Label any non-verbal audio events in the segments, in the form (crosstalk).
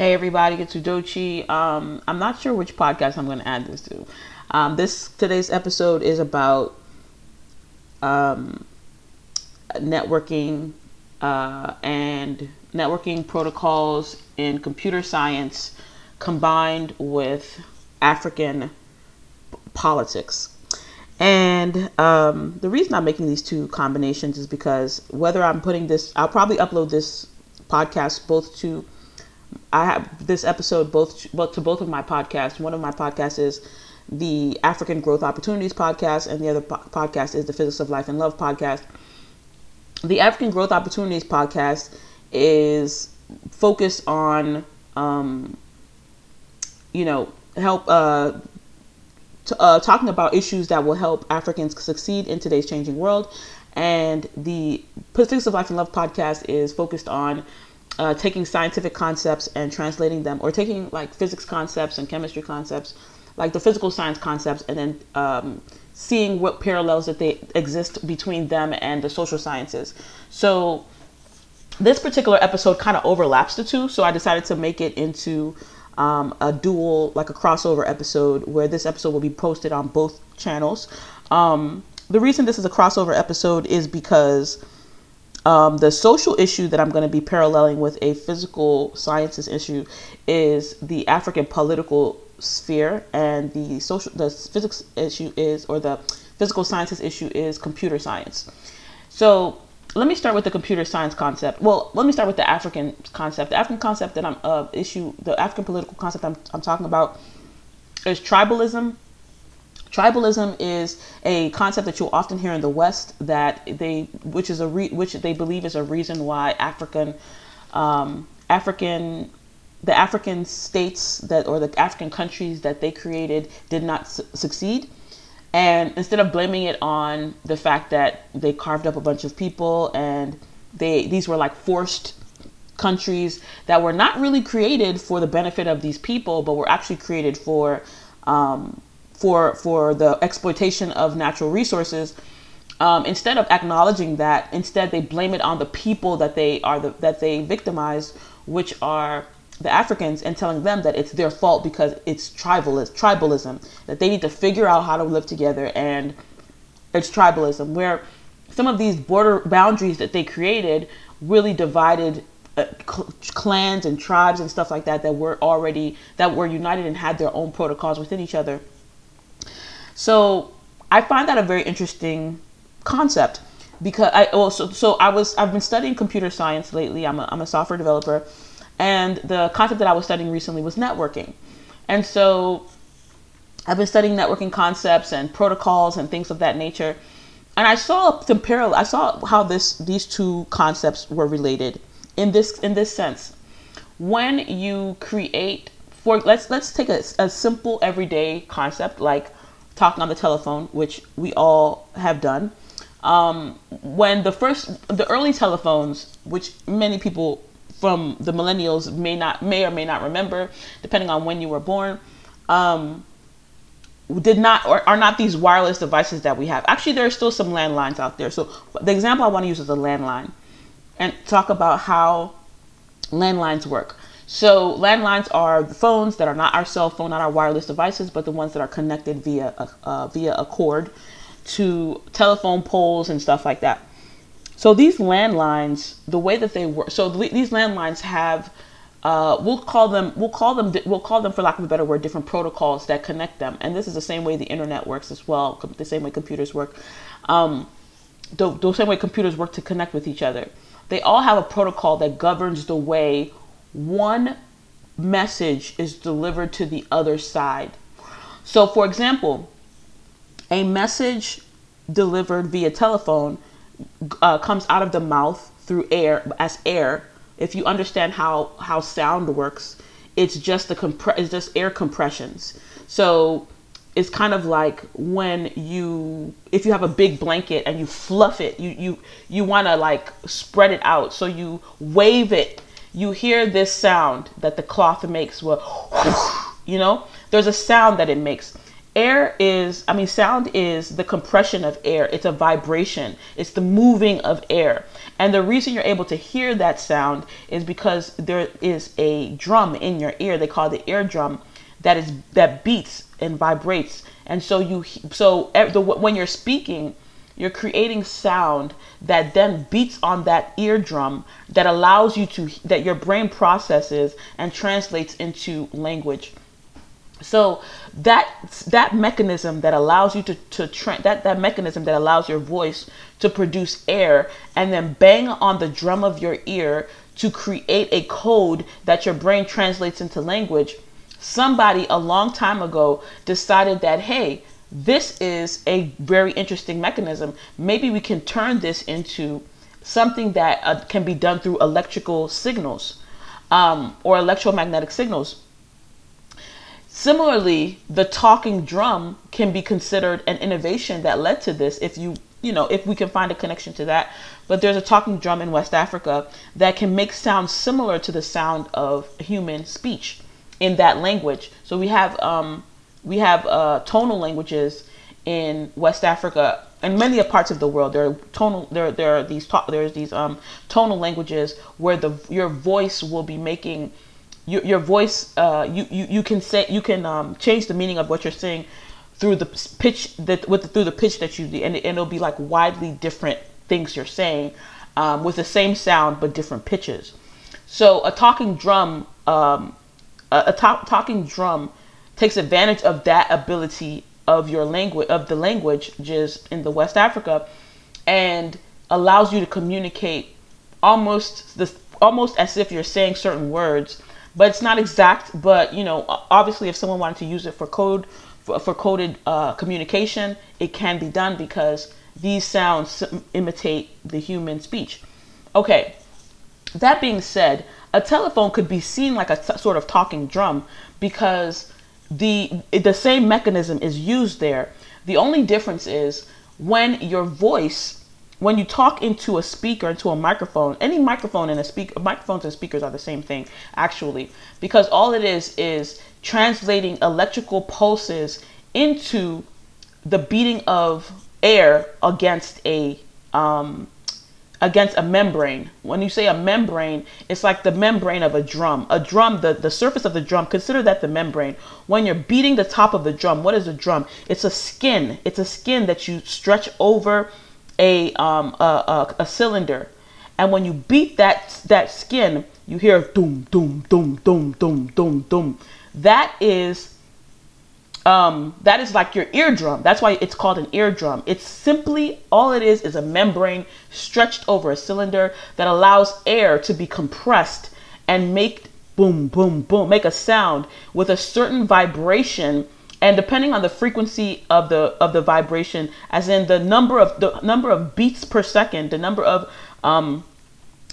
Hey everybody, it's Udochi. Um, I'm not sure which podcast I'm going to add this to. Um, this today's episode is about um, networking uh, and networking protocols in computer science combined with African politics. And um, the reason I'm making these two combinations is because whether I'm putting this, I'll probably upload this podcast both to I have this episode both both to both of my podcasts. One of my podcasts is the African Growth Opportunities podcast, and the other po- podcast is the Physics of Life and Love podcast. The African Growth Opportunities podcast is focused on, um, you know, help uh, t- uh, talking about issues that will help Africans succeed in today's changing world. And the Physics of Life and Love podcast is focused on uh, taking scientific concepts and translating them, or taking like physics concepts and chemistry concepts, like the physical science concepts, and then um, seeing what parallels that they exist between them and the social sciences. So this particular episode kind of overlaps the two, so I decided to make it into um, a dual, like a crossover episode, where this episode will be posted on both channels. Um, the reason this is a crossover episode is because um, the social issue that I'm going to be paralleling with a physical sciences issue is the African political sphere, and the social the physics issue is, or the physical sciences issue is computer science. So let me start with the computer science concept. Well, let me start with the African concept. The African concept that I'm uh, issue, the African political concept I'm, I'm talking about is tribalism Tribalism is a concept that you'll often hear in the West that they, which is a re, which they believe is a reason why African, um, African, the African states that or the African countries that they created did not su- succeed. And instead of blaming it on the fact that they carved up a bunch of people and they these were like forced countries that were not really created for the benefit of these people, but were actually created for um, for for the exploitation of natural resources. Um, instead of acknowledging that, instead they blame it on the people that they are the, that they victimize, which are the Africans, and telling them that it's their fault because it's tribalism, tribalism that they need to figure out how to live together, and it's tribalism where some of these border boundaries that they created really divided uh, cl- clans and tribes and stuff like that that were already that were united and had their own protocols within each other so I find that a very interesting concept because I also so I was I've been studying computer science lately. I'm a, I'm a software developer, and the concept that I was studying recently was networking, and so I've been studying networking concepts and protocols and things of that nature, and I saw some parallel. I saw how this these two concepts were related in this in this sense. When you create for let's let's take a, a simple everyday concept like talking on the telephone, which we all have done. Um, when the first, the early telephones, which many people from the millennials may not, may or may not remember, depending on when you were born, um, did not or are not these wireless devices that we have. Actually, there are still some landlines out there. So the example I want to use is a landline, and talk about how landlines work. So landlines are the phones that are not our cell phone, not our wireless devices, but the ones that are connected via a, uh, via a cord to telephone poles and stuff like that. So these landlines, the way that they work, so th- these landlines have, uh, we'll call them, we'll call them, we'll call them, for lack of a better word, different protocols that connect them. And this is the same way the internet works as well, the same way computers work, um, the, the same way computers work to connect with each other. They all have a protocol that governs the way one message is delivered to the other side. So, for example, a message delivered via telephone uh, comes out of the mouth through air as air. If you understand how how sound works, it's just the compre- it's just air compressions. So it's kind of like when you if you have a big blanket and you fluff it, you you you want to like spread it out. So you wave it you hear this sound that the cloth makes well you know? There's a sound that it makes. Air is i mean sound is the compression of air. It's a vibration. It's the moving of air. And the reason you're able to hear that sound is because there is a drum in your ear. They call it the eardrum that is that beats and vibrates. And so you so the, when you're speaking you're creating sound that then beats on that eardrum that allows you to that your brain processes and translates into language so that that mechanism that allows you to to tra- that that mechanism that allows your voice to produce air and then bang on the drum of your ear to create a code that your brain translates into language. Somebody a long time ago decided that hey, this is a very interesting mechanism. Maybe we can turn this into something that uh, can be done through electrical signals um, or electromagnetic signals. Similarly, the talking drum can be considered an innovation that led to this if you you know if we can find a connection to that. But there's a talking drum in west africa that can make sounds similar to the sound of human speech in that language. So we have um, we have uh, tonal languages in west africa and many parts of the world. There are tonal there there are these there's these um, tonal languages where the your voice will be making your, your voice uh, you, you you can say you can um, change the meaning of what you're saying through the pitch that with the, through the pitch that you and, and it'll be like widely different things you're saying um, with the same sound but different pitches. So a talking drum um, a, a talk, talking drum takes advantage of that ability of your language of the language just in the west africa and allows you to communicate almost this almost as if you're saying certain words but it's not exact. But you know, obviously, if someone wanted to use it for code for, for coded uh, communication, it can be done because these sounds imitate the human speech. Okay, that being said, a telephone could be seen like a t- sort of talking drum because the the same mechanism is used there. The only difference is when your voice when you talk into a speaker, into a microphone, any microphone and a speaker, microphones and speakers are the same thing, actually, because all it is is translating electrical pulses into the beating of air against a um, against a membrane. When you say a membrane, it's like the membrane of a drum. A drum, the, the surface of the drum, consider that the membrane. When you're beating the top of the drum, what is a drum? It's a skin. It's a skin that you stretch over a, um, a, a, a cylinder. And when you beat that, that skin, you hear doom, doom, doom, doom, doom, doom, doom. That is um, that is like your eardrum. That's why it's called an eardrum. It's simply all it is is a membrane stretched over a cylinder that allows air to be compressed and make boom, boom, boom, make a sound with a certain vibration and depending on the frequency of the of the vibration as in the number of the number of beats per second the number of um,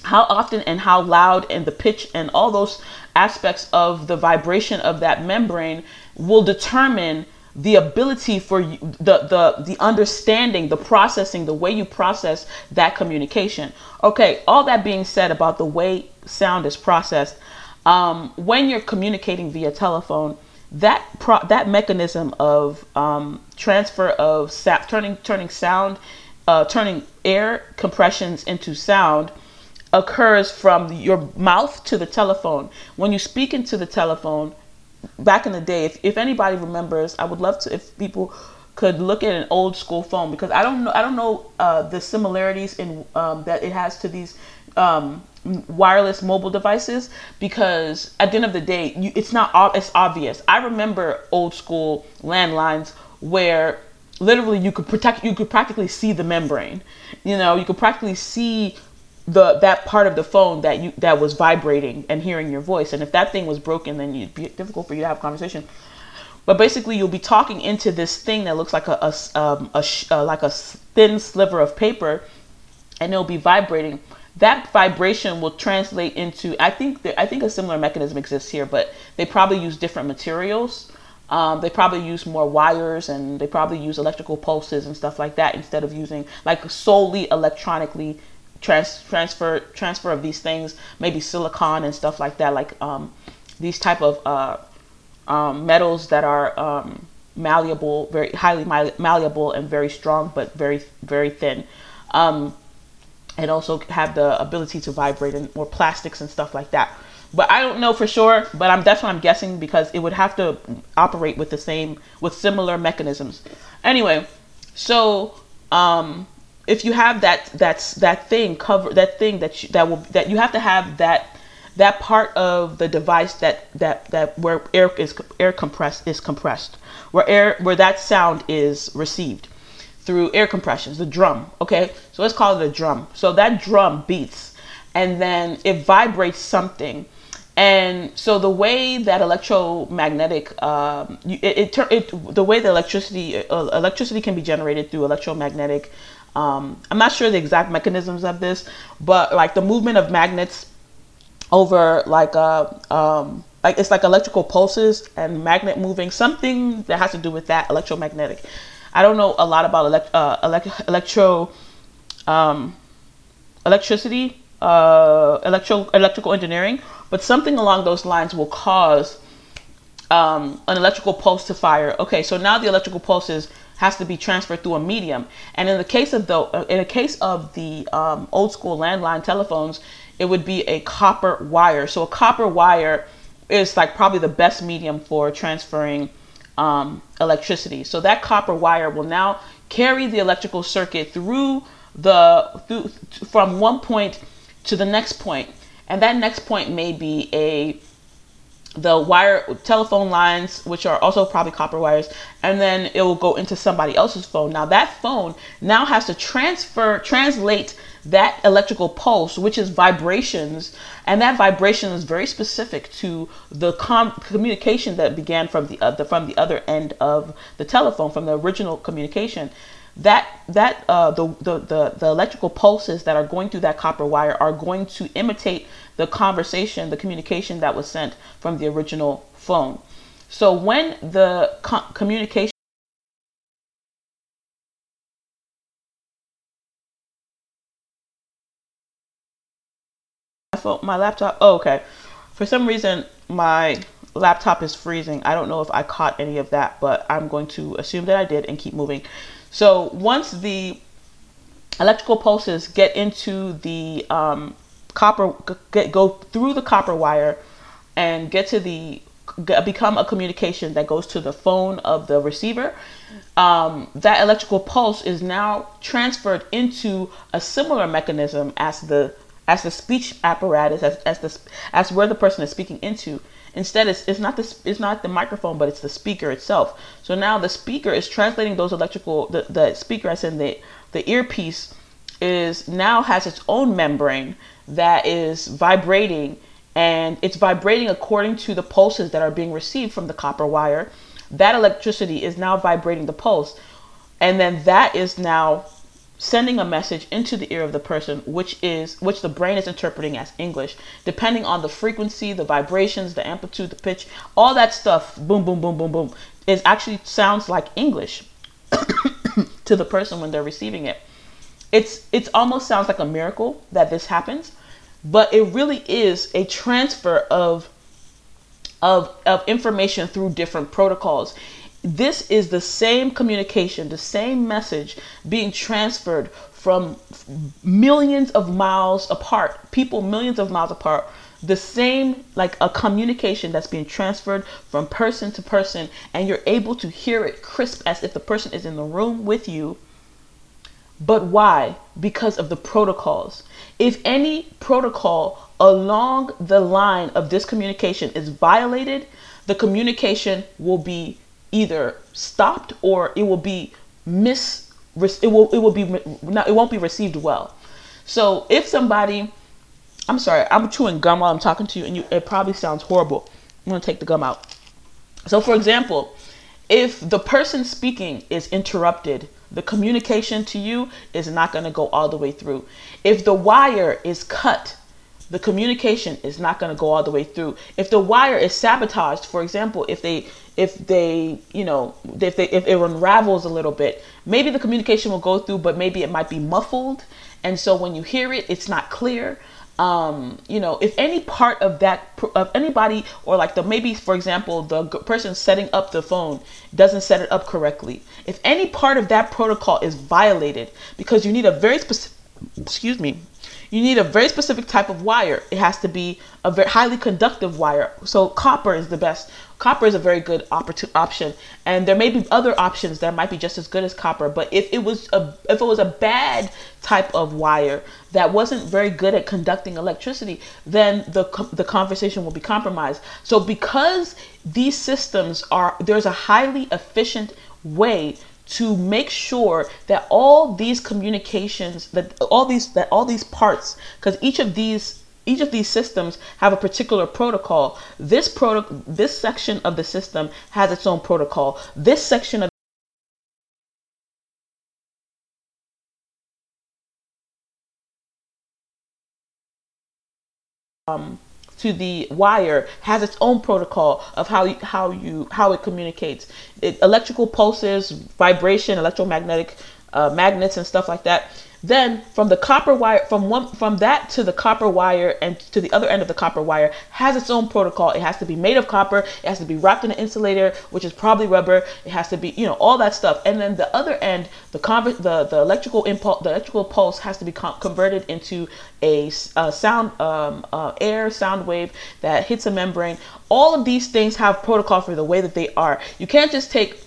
how often and how loud and the pitch and all those aspects of the vibration of that membrane will determine the ability for you, the the the understanding the processing the way you process that communication. Okay all that being said about the way sound is processed um, when you're communicating via telephone that pro- that mechanism of um, transfer of sa- turning turning sound uh, turning air compressions into sound occurs from your mouth to the telephone. When you speak into the telephone back in the day if, if anybody remembers i would love to if people could look at an old school phone because i don't know i don't know uh, the similarities in um, that it has to these um, wireless mobile devices because at the end of the day, you, it's not it's obvious. I remember old school landlines where literally you could protect you could practically see the membrane. You know, you could practically see the that part of the phone that you that was vibrating and hearing your voice. And if that thing was broken, then it'd be difficult for you to have a conversation. But basically, you'll be talking into this thing that looks like a, a, um, a, a like a thin sliver of paper, and it'll be vibrating that vibration will translate into I think I think a similar mechanism exists here, but they probably use different materials. Um, they probably use more wires and they probably use electrical pulses and stuff like that instead of using like solely electronically trans- transfer transfer of these things, maybe silicon and stuff like that, like um, these type of uh, um, metals that are um, malleable, very highly malleable, and very strong, but very very thin. Um, and also have the ability to vibrate and more plastics and stuff like that. But I don't know for sure, but I'm that's what I'm guessing because it would have to operate with the same with similar mechanisms. Anyway, so um if you have that that's that thing cover that thing that you, that will that you have to have that that part of the device that that that where air is air compressed is compressed where air where that sound is received through air compressions the drum okay? So let's call it a drum. So that drum beats and then it vibrates something. And so the way that electromagnetic um, it, it, it, the way that electricity uh, electricity can be generated through electromagnetic um, i'm not sure the exact mechanisms of this but like the movement of magnets over like a uh, um, like it's like electrical pulses and magnet moving something that has to do with that electromagnetic. I don't know a lot about elect, uh, elect, electro um, electricity uh, electro electrical engineering but something along those lines will cause um, an electrical pulse to fire. Okay so now the electrical pulses has to be transferred through a medium and in the case of the uh, in the case of the um, old school landline telephones it would be a copper wire. So a copper wire is like probably the best medium for transferring um, electricity. So that copper wire will now carry the electrical circuit through the through, from one point to the next point, and that next point may be a the wire telephone lines which are also probably copper wires and then it will go into somebody else's phone now that phone now has to transfer translate that electrical pulse, which is vibrations, and that vibration is very specific to the com- communication that began from the, uh, the, from the other end of the telephone, from the original communication. That that uh, the, the the the electrical pulses that are going through that copper wire are going to imitate the conversation, the communication that was sent from the original phone. So when the co- communication phone, my laptop. Oh, okay. For some reason, my laptop is freezing. I don't know if I caught any of that, but I'm going to assume that I did and keep moving. So once the electrical pulses get into the um, copper, get, go through the copper wire and get to the become a communication that goes to the phone of the receiver. Um, that electrical pulse is now transferred into a similar mechanism as the as the speech apparatus, as, as the as where the person is speaking into. Instead, it's, it's not the it's not the microphone, but it's the speaker itself. So now the speaker is translating those electrical the, the speaker as in the the earpiece is now has its own membrane that is vibrating and it's vibrating according to the pulses that are being received from the copper wire. That electricity is now vibrating the pulse. And then that is now sending a message into the ear of the person which is which the brain is interpreting as english depending on the frequency the vibrations the amplitude the pitch all that stuff boom boom boom boom boom is actually sounds like english (coughs) to the person when they're receiving it. It's it's almost sounds like a miracle that this happens but it really is a transfer of of of information through different protocols this is the same communication, the same message being transferred from millions of miles apart, people millions of miles apart, the same like a communication that's being transferred from person to person, and you're able to hear it crisp as if the person is in the room with you. But why? Because of the protocols. If any protocol along the line of this communication is violated, the communication will be either stopped or it will be mis it will it will be not it won't be received well. So if somebody I'm sorry, I'm chewing gum while I'm talking to you and you it probably sounds horrible. I'm going to take the gum out. So for example, if the person speaking is interrupted, the communication to you is not going to go all the way through. If the wire is cut, the communication is not going to go all the way through. If the wire is sabotaged, for example, if they if they you know if they if it unravels a little bit maybe the communication will go through but maybe it might be muffled and so when you hear it it's not clear um, you know, if any part of that of anybody or like the maybe for example the person setting up the phone doesn't set it up correctly, if any part of that protocol is violated because you need a very specific, excuse me, you need a very specific type of wire. It has to be a very highly conductive wire. So copper is the best. Copper is a very good option, and there may be other options that might be just as good as copper. But if it was a if it was a bad type of wire that wasn't very good at conducting electricity, then the the conversation will be compromised. So because these systems are there's a highly efficient way to make sure that all these communications that all these that all these parts because each of these each of these systems have a particular protocol this proto- this section of the system has its own protocol this section of um, to the wire has its own protocol of how how you how it communicates. It, electrical pulses, vibration, electromagnetic uh, magnets, and stuff like that then from the copper wire, from one from that to the copper wire and to the other end of the copper wire has its own protocol. It has to be made of copper. It has to be wrapped in an insulator, which is probably rubber. It has to be, you know, all that stuff. And then the other end, the convert, the the electrical impulse, the electrical pulse has to be converted into a, a sound, um, uh, air sound wave that hits a membrane. All of these things have protocol for the way that they are. You can't just take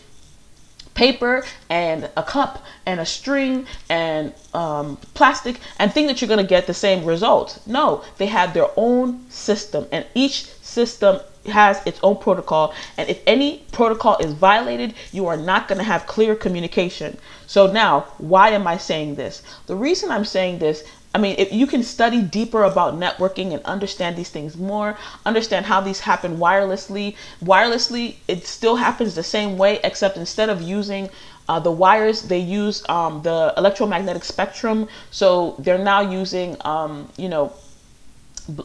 paper and a cup and a string and um, plastic and think that you're going to get the same result. No, they have their own system, and each system has its own protocol. And if any protocol is violated, you are not going to have clear communication. So, now, why am I saying this? The reason I'm saying this I mean, if you can study deeper about networking and understand these things more, understand how these happen wirelessly. Wirelessly, it still happens the same way, except instead of using uh, the wires, they use um, the electromagnetic spectrum. So they're now using, um, you know,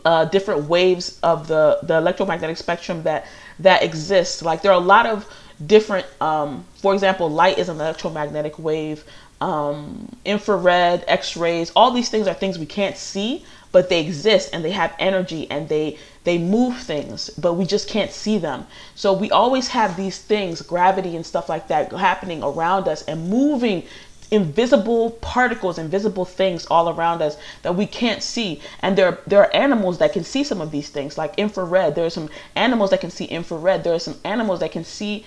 uh, different waves of the the electromagnetic spectrum that that exists. Like there are a lot of different. Um, for example, light is an electromagnetic wave um, infrared, X rays, all these things are things we can't see, but they exist and they have energy and they they move things, but we just can't see them. So we always have these things, gravity and stuff like that, happening around us and moving invisible particles, invisible things all around us that we can't see. And there, there are animals that can see some of these things, like infrared. There are some animals that can see infrared. There are some animals that can see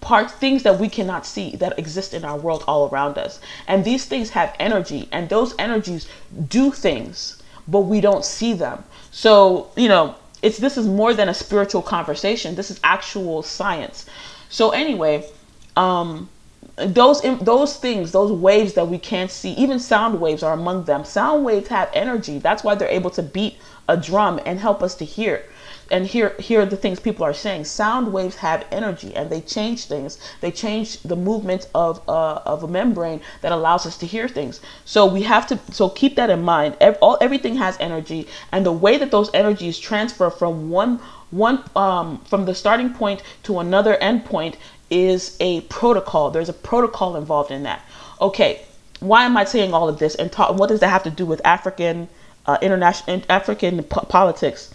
parts things that we cannot see that exist in our world all around us. And these things have energy and those energies do things but we don't see them. So you know it's this is more than a spiritual conversation. This is actual science. So anyway um those those things those waves that we can't see even sound waves are among them. Sound waves have energy. That's why they're able to beat a drum and help us to hear and here here are the things people are saying. Sound waves have energy and they change things. They change the movement of uh, of a membrane that allows us to hear things. So we have to so keep that in mind. Every, all, everything has energy and the way that those energies transfer from one one um, from the starting point to another endpoint is a protocol. There's a protocol involved in that. Okay why am i saying all of this? And what does that have to do with african uh, international african p- politics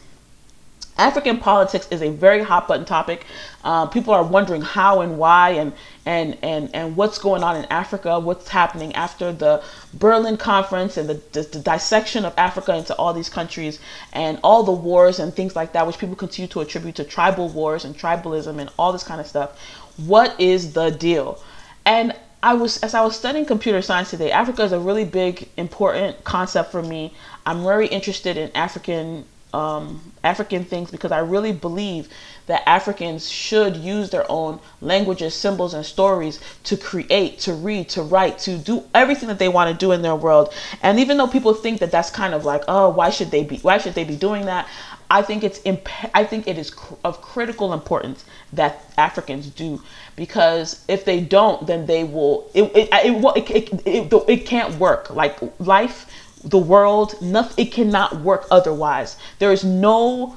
African politics is a very hot button topic. Uh, people are wondering how and why and, and, and, and what's going on in Africa, what's happening after the Berlin Conference and the, the, the, dissection of Africa into all these countries and all the wars and things like that, which people continue to attribute to tribal wars and tribalism and all this kind of stuff. What is the deal? And I was as I was studying computer science today, Africa is a really big, important concept for me. I'm very interested in African um, African things because I really believe that Africans should use their own languages, symbols, and stories to create, to read, to write, to do everything that they want to do in their world. And even though people think that that's kind of like, oh, why should they be? Why should they be doing that? I think it's imp- I think it is cr- of critical importance that Africans do because if they don't, then they will. It it it, it, it, it, it can't work. Like life the world nothing it cannot work otherwise there is no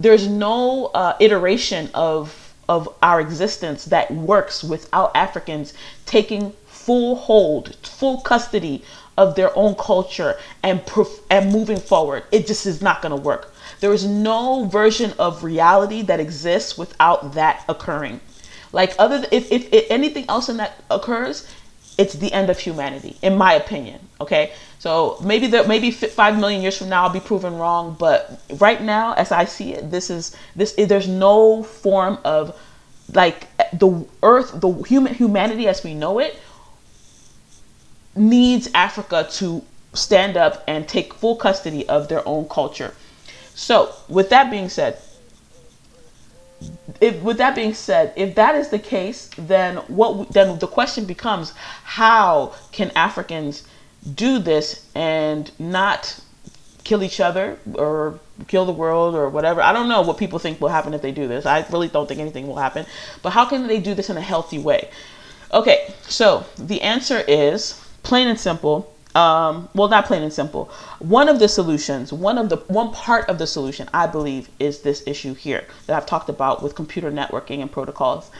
there's no uh, iteration of of our existence that works without africans taking full hold full custody of their own culture and and moving forward. It just is not going to work. There is no version of reality that exists without that occurring. Like other th- if, if, if anything else in that occurs, it's the end of humanity, in my opinion. Okay, so maybe maybe five million years from now I'll be proven wrong, but right now, as I see it, this is this. There's no form of like the earth, the human humanity as we know it needs Africa to stand up and take full custody of their own culture. So, with that being said, if with that being said, if that is the case, then what then the question becomes how can Africans do this and not kill each other or kill the world or whatever. I don't know what people think will happen if they do this. I really don't think anything will happen. But how can they do this in a healthy way? Okay, so the answer is plain and simple. Um, well, not plain and simple. One of the solutions, one of the one part of the solution, I believe, is this issue here that I've talked about with computer networking and protocols.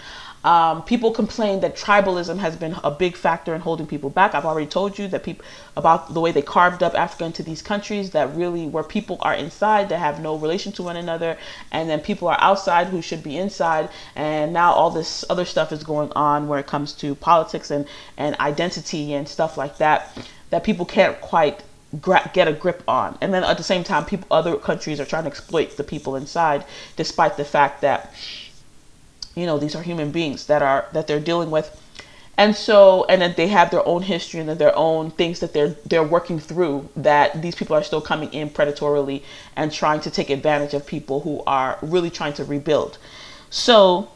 Um, people complain that tribalism has been a big factor in holding people back. I've already told you that people about the way they carved up Africa into these countries that really where people are inside that have no relation to one another, and then people are outside who should be inside. And now all this other stuff is going on where it comes to politics and and identity and stuff like that that people can't quite get a grip on. And then at the same time, people other countries are trying to exploit the people inside, despite the fact that you know these are human beings that are that they're dealing with. And so and then they have their own history and their own things that they're they're working through that these people are still coming in predatorily and trying to take advantage of people who are really trying to rebuild. So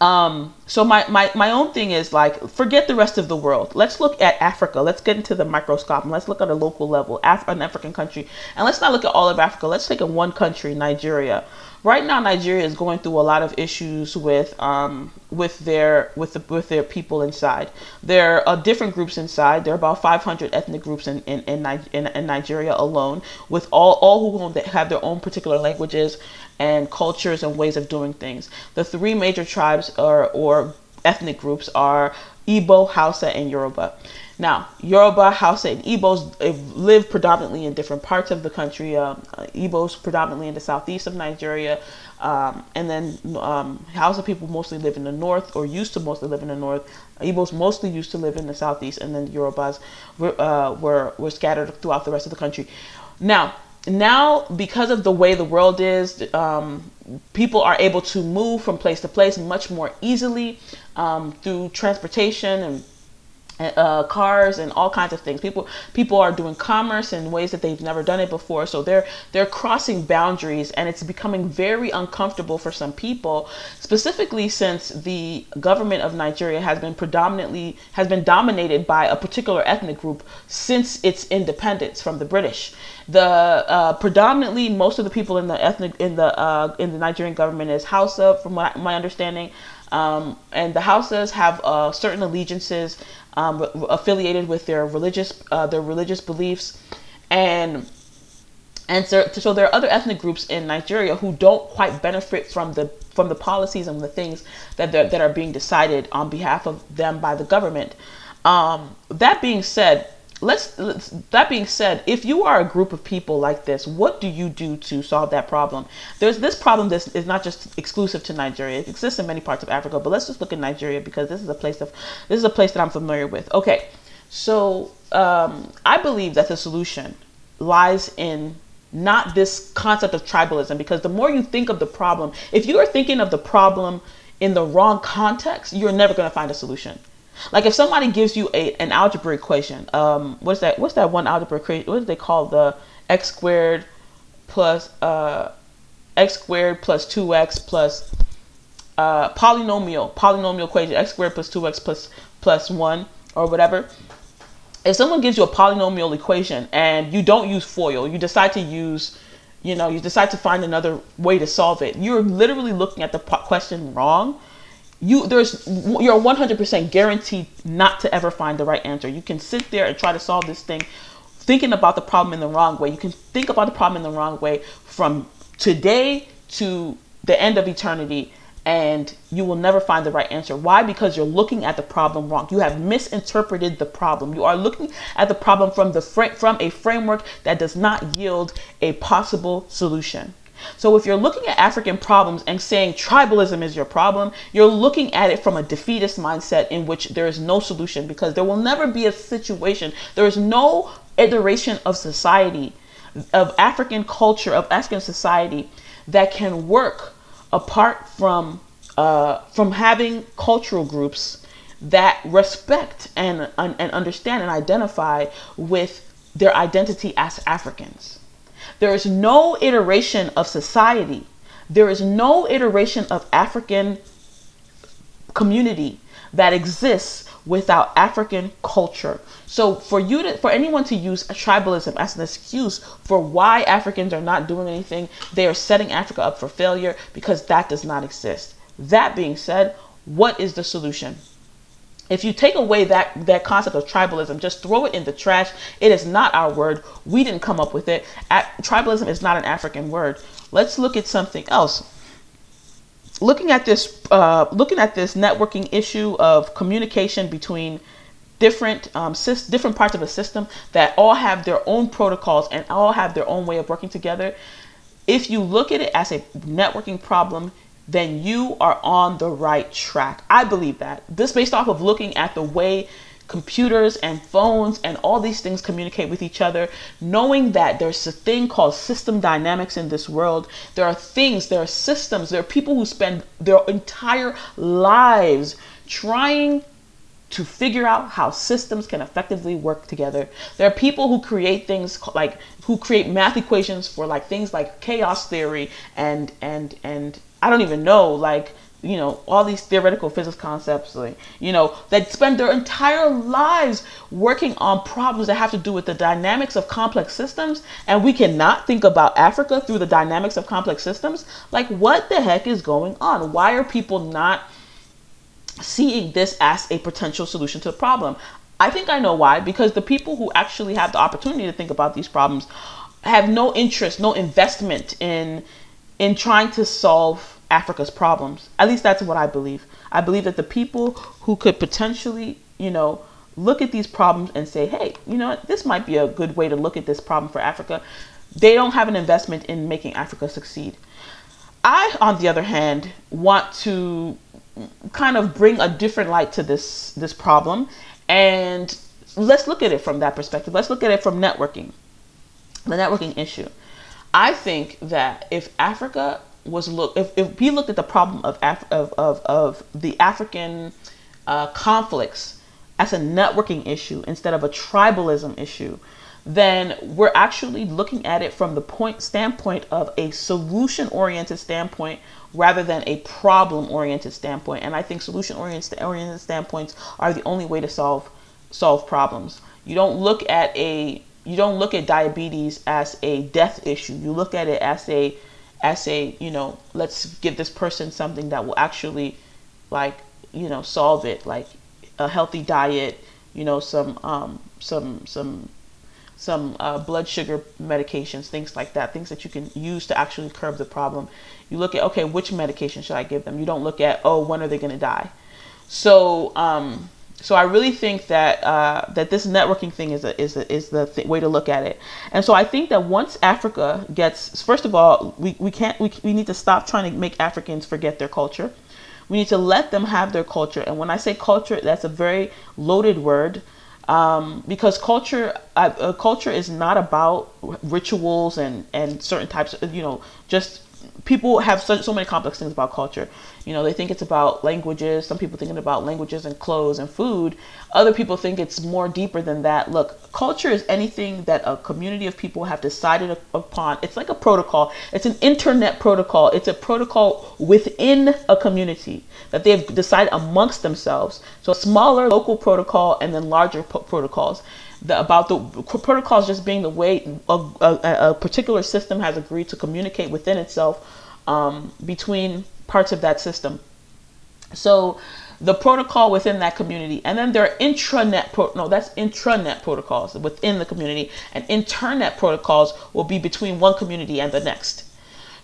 um so my my, my own thing is like forget the rest of the world. Let's look at africa. Let's get into the microscope and let's look at a local level Af- an african country. And let's not look at all of africa. Let's take in one country nigeria right now Nigeria is going through a lot of issues with um, with their with the, with their people inside. There are different groups inside. There are about 500 ethnic groups in in, in, in, in Nigeria alone, with all all who have their own particular languages and cultures and ways of doing things. The three major tribes or or ethnic groups are Igbo, Hausa, and Yoruba. Now, Yoruba, Hausa, and Igbos live predominantly in different parts of the country. Um, uh, Igbos predominantly in the southeast of Nigeria, um, and then um, Hausa people mostly live in the north, or used to mostly live in the north. Igbos mostly used to live in the southeast, and then Yorubas were, uh, were were scattered throughout the rest of the country. Now, now because of the way the world is, um, people are able to move from place to place much more easily um, through transportation and uh, cars and all kinds of things. People people are doing commerce in ways that they've never done it before. So they're they're crossing boundaries, and it's becoming very uncomfortable for some people, specifically since the government of Nigeria has been predominantly has been dominated by a particular ethnic group since its independence from the British. The uh, predominantly most of the people in the ethnic in the uh, in the Nigerian government is Hausa, from my, my understanding. Um, and the Hausas have uh, certain allegiances um, affiliated with their religious uh, their religious beliefs, and and so, so there are other ethnic groups in Nigeria who don't quite benefit from the from the policies and the things that that are being decided on behalf of them by the government. Um, that being said, let's, let's, that being said if you are a group of people like this what do you do to solve that problem? There's this problem that is not just exclusive to nigeria. It exists in many parts of africa but let's just look at nigeria because this is a place of this is a place that i'm familiar with. Okay so um, i believe that the solution lies in not this concept of tribalism because the more you think of the problem if you are thinking of the problem in the wrong context you're never going to find a solution like if somebody gives you a an algebra equation, um, what's that? What's that one algebra equation? What do they call the x squared plus uh, x squared plus two x plus uh, polynomial polynomial equation x squared plus two x plus plus one or whatever. If someone gives you a polynomial equation and you don't use FOIL, you decide to use you know, you decide to find another way to solve it. You're literally looking at the question wrong you there's you're 100% guaranteed not to ever find the right answer. You can sit there and try to solve this thing thinking about the problem in the wrong way. You can think about the problem in the wrong way from today to the end of eternity and you will never find the right answer. Why? Because you're looking at the problem wrong. You have misinterpreted the problem. You are looking at the problem from the fr- from a framework that does not yield a possible solution. So if you're looking at African problems and saying tribalism is your problem, you're looking at it from a defeatist mindset in which there is no solution because there will never be a situation, there is no iteration of society, of African culture, of African society that can work apart from uh, from having cultural groups that respect and, and understand and identify with their identity as Africans. There is no iteration of society. There is no iteration of African community that exists without African culture. So for you to for anyone to use tribalism as an excuse for why Africans are not doing anything, they are setting Africa up for failure because that does not exist. That being said, what is the solution? If you take away that that concept of tribalism, just throw it in the trash. It is not our word. We didn't come up with it. At, tribalism is not an African word. Let's look at something else looking at this uh, looking at this networking issue of communication between different um, different parts of a system that all have their own protocols and all have their own way of working together. If you look at it as a networking problem, then you are on the right track. I believe that. This based off of looking at the way computers and phones and all these things communicate with each other, knowing that there's a thing called system dynamics in this world. There are things, there are systems, there are people who spend their entire lives trying to figure out how systems can effectively work together. There are people who create things like who create math equations for like things like chaos theory and and and I don't even know like you know all these theoretical physics concepts like, you know that spend their entire lives working on problems that have to do with the dynamics of complex systems and we cannot think about africa through the dynamics of complex systems. Like what the heck is going on? Why are people not seeing this as a potential solution to the problem? I think i know why because the people who actually have the opportunity to think about these problems have no interest no investment in in trying to solve Africa's problems. At least that's what I believe. I believe that the people who could potentially, you know, look at these problems and say, hey, you know, what, this might be a good way to look at this problem for Africa, they don't have an investment in making Africa succeed. I, on the other hand, want to kind of bring a different light to this this problem and let's look at it from that perspective. Let's look at it from networking. The networking issue. I think that if Africa was look if, if we looked at the problem of Af- of, of, of the African uh, conflicts as a networking issue instead of a tribalism issue, then we're actually looking at it from the point standpoint of a solution oriented standpoint rather than a problem oriented standpoint. And I think solution oriented standpoints are the only way to solve solve problems. You don't look at a you don't look at diabetes as a death issue. You look at it as a as a you know let's give this person something that will actually like you know solve it like a healthy diet you know some um some some some uh, blood sugar medications things like that things that you can use to actually curb the problem. You look at okay which medication should i give them? You don't look at oh when are they going to die? So um so I really think that uh, that this networking thing is a, is a, is the th- way to look at it. And so I think that once Africa gets, first of all, we, we can't we, we need to stop trying to make Africans forget their culture. We need to let them have their culture. And when I say culture, that's a very loaded word um, because culture uh, culture is not about rituals and and certain types of you know just people have so, so many complex things about culture. You know, they think it's about languages. Some people think about languages and clothes and food. Other people think it's more deeper than that. Look, culture is anything that a community of people have decided upon. It's like a protocol. It's an internet protocol. It's a protocol within a community that they've decided amongst themselves. So smaller local protocol and then larger protocols the, about the protocols just being the way a, a, a, particular system has agreed to communicate within itself um, between parts of that system. So the protocol within that community, and then there are intranet pro- no, that's intranet protocols within the community, and internet protocols will be between one community and the next.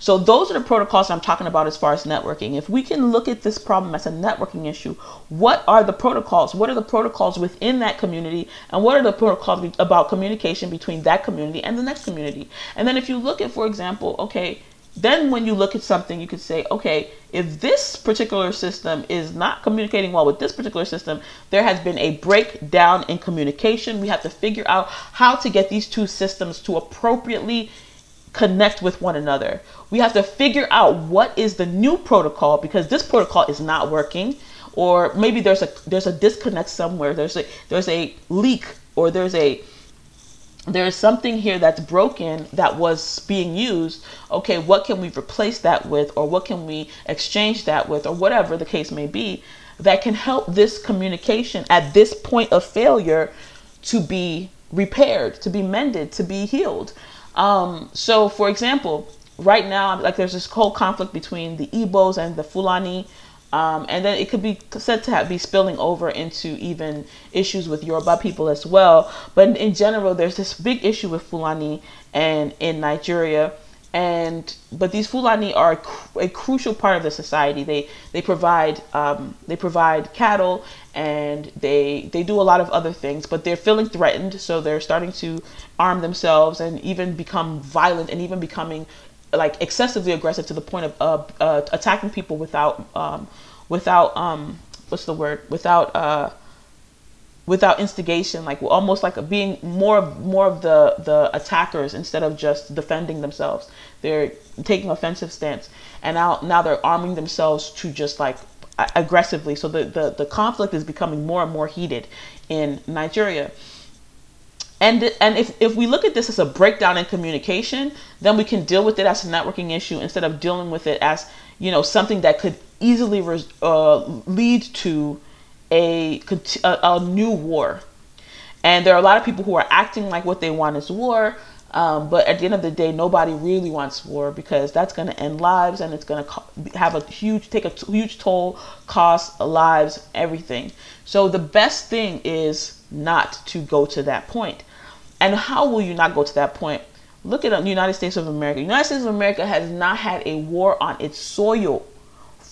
So those are the protocols I'm talking about as far as networking. If we can look at this problem as a networking issue, what are the protocols? What are the protocols within that community? And what are the protocols about communication between that community and the next community? And then if you look at, for example, okay, then when you look at something, you could say, okay, if this particular system is not communicating well with this particular system, there has been a breakdown in communication. We have to figure out how to get these two systems to appropriately connect with one another. We have to figure out what is the new protocol because this protocol is not working or maybe there's a there's a disconnect somewhere. There's a there's a leak or there's a there's something here that's broken that was being used. Okay, what can we replace that with or what can we exchange that with or whatever the case may be that can help this communication at this point of failure to be repaired, to be mended, to be healed. Um, so, for example, right now, like there's this whole conflict between the Igbos and the Fulani. Um, and then it could be said to have, be spilling over into even issues with Yoruba people as well. But in, in general, there's this big issue with Fulani and in Nigeria and but these Fulani are a, crucial part of the society. They they provide um, they provide cattle and they they do a lot of other things. But they're feeling threatened, so they're starting to arm themselves and even become violent and even becoming like excessively aggressive to the point of uh, uh, attacking people without um, without um, what's the word without uh, without instigation, like almost like being more of more of the the attackers instead of just defending themselves. They're taking offensive stance, and now now they're arming themselves to just like aggressively. So the the, the conflict is becoming more and more heated in Nigeria. And, and if, if we look at this as a breakdown in communication, then we can deal with it as a networking issue instead of dealing with it as you know something that could easily uh, lead to a, a, a new war. And there are a lot of people who are acting like what they want is war, um, but at the end of the day, nobody really wants war because that's going to end lives and it's going to co- have a huge, take a t- huge toll, cost lives, everything. So the best thing is not to go to that point. And how will you not go to that point? Look at the United States of America. The United States of America has not had a war on its soil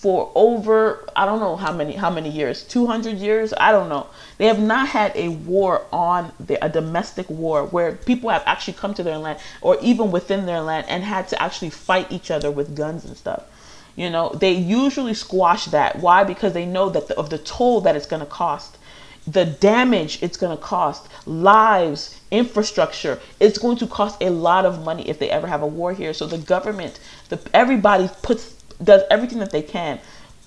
for over I don't know how many how many years 200 years? I don't know. They have not had a war on the, a domestic war where people have actually come to their land or even within their land and had to actually fight each other with guns and stuff. You know they usually squash that. Why? Because they know that the, of the toll that it's going to cost the damage it's going to cost lives infrastructure. It's going to cost a lot of money if they ever have a war here. So the government the everybody puts does everything that they can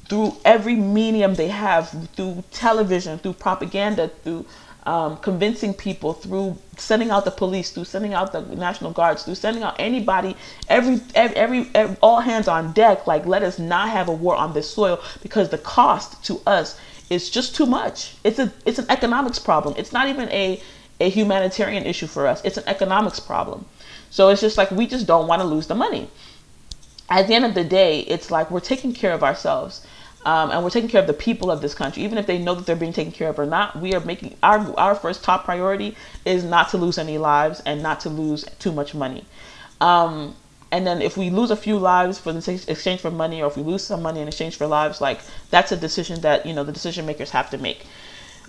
through every medium they have, through television, through propaganda, through um, convincing people, through sending out the police, through sending out the National Guards, through sending out anybody, every, every, every, all hands on deck. Like, let us not have a war on this soil because the cost to us is just too much. It's a, it's an economics problem. It's not even a, a humanitarian issue for us. It's an economics problem. So it's just like we just don't want to lose the money at the end of the day, it's like we're taking care of ourselves. Um, and we're taking care of the people of this country, even if they know that they're being taken care of or not. We are making our our first top priority is not to lose any lives and not to lose too much money. Um, and then if we lose a few lives for the exchange for money, or if we lose some money in exchange for lives, like that's a decision that you know the decision makers have to make.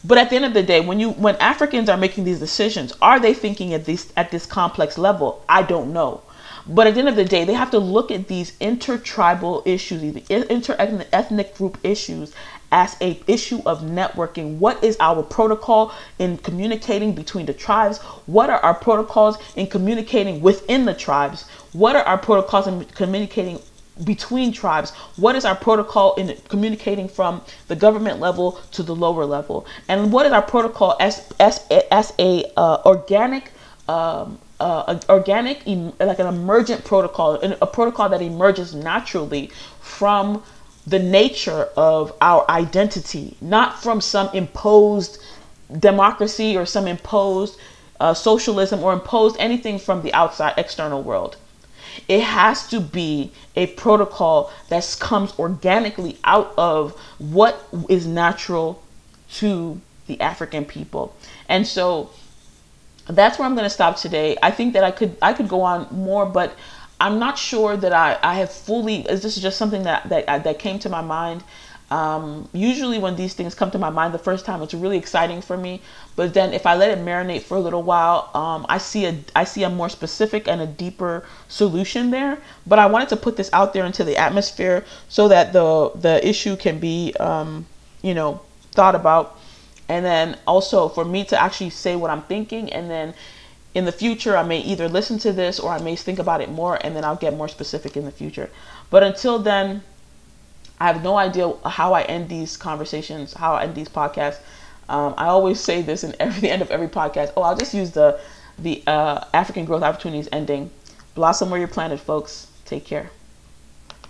But at the end of the day, when you when Africans are making these decisions, are they thinking at this at this complex level? I don't know. But at the end of the day, they have to look at these intertribal issues, these inter-ethnic group issues as a issue of networking. What is our protocol in communicating between the tribes? What are our protocols in communicating within the tribes? What are our protocols in communicating between tribes what is our protocol in communicating from the government level to the lower level and what is our protocol as as, as a uh, organic um, uh, organic, like an emergent protocol, a protocol that emerges naturally from the nature of our identity, not from some imposed democracy or some imposed uh, socialism or imposed anything from the outside external world. It has to be a protocol that comes organically out of what is natural to the African people. And so that's where I'm going to stop today. I think that I could I could go on more, but I'm not sure that I, I have fully. This is just something that that that came to my mind. Um, usually, when these things come to my mind the first time, it's really exciting for me. But then, if I let it marinate for a little while, um, I see a I see a more specific and a deeper solution there. But I wanted to put this out there into the atmosphere so that the the issue can be um, you know thought about, and then also for me to actually say what I'm thinking, and then in the future, I may either listen to this or I may think about it more and then I'll get more specific in the future. But until then, I have no idea how I end these conversations, how I end these podcasts. Um, I always say this in every (laughs) the end of every podcast. Oh, I'll just use the the uh, African growth opportunities ending. Blossom where you're planted, folks. Take care.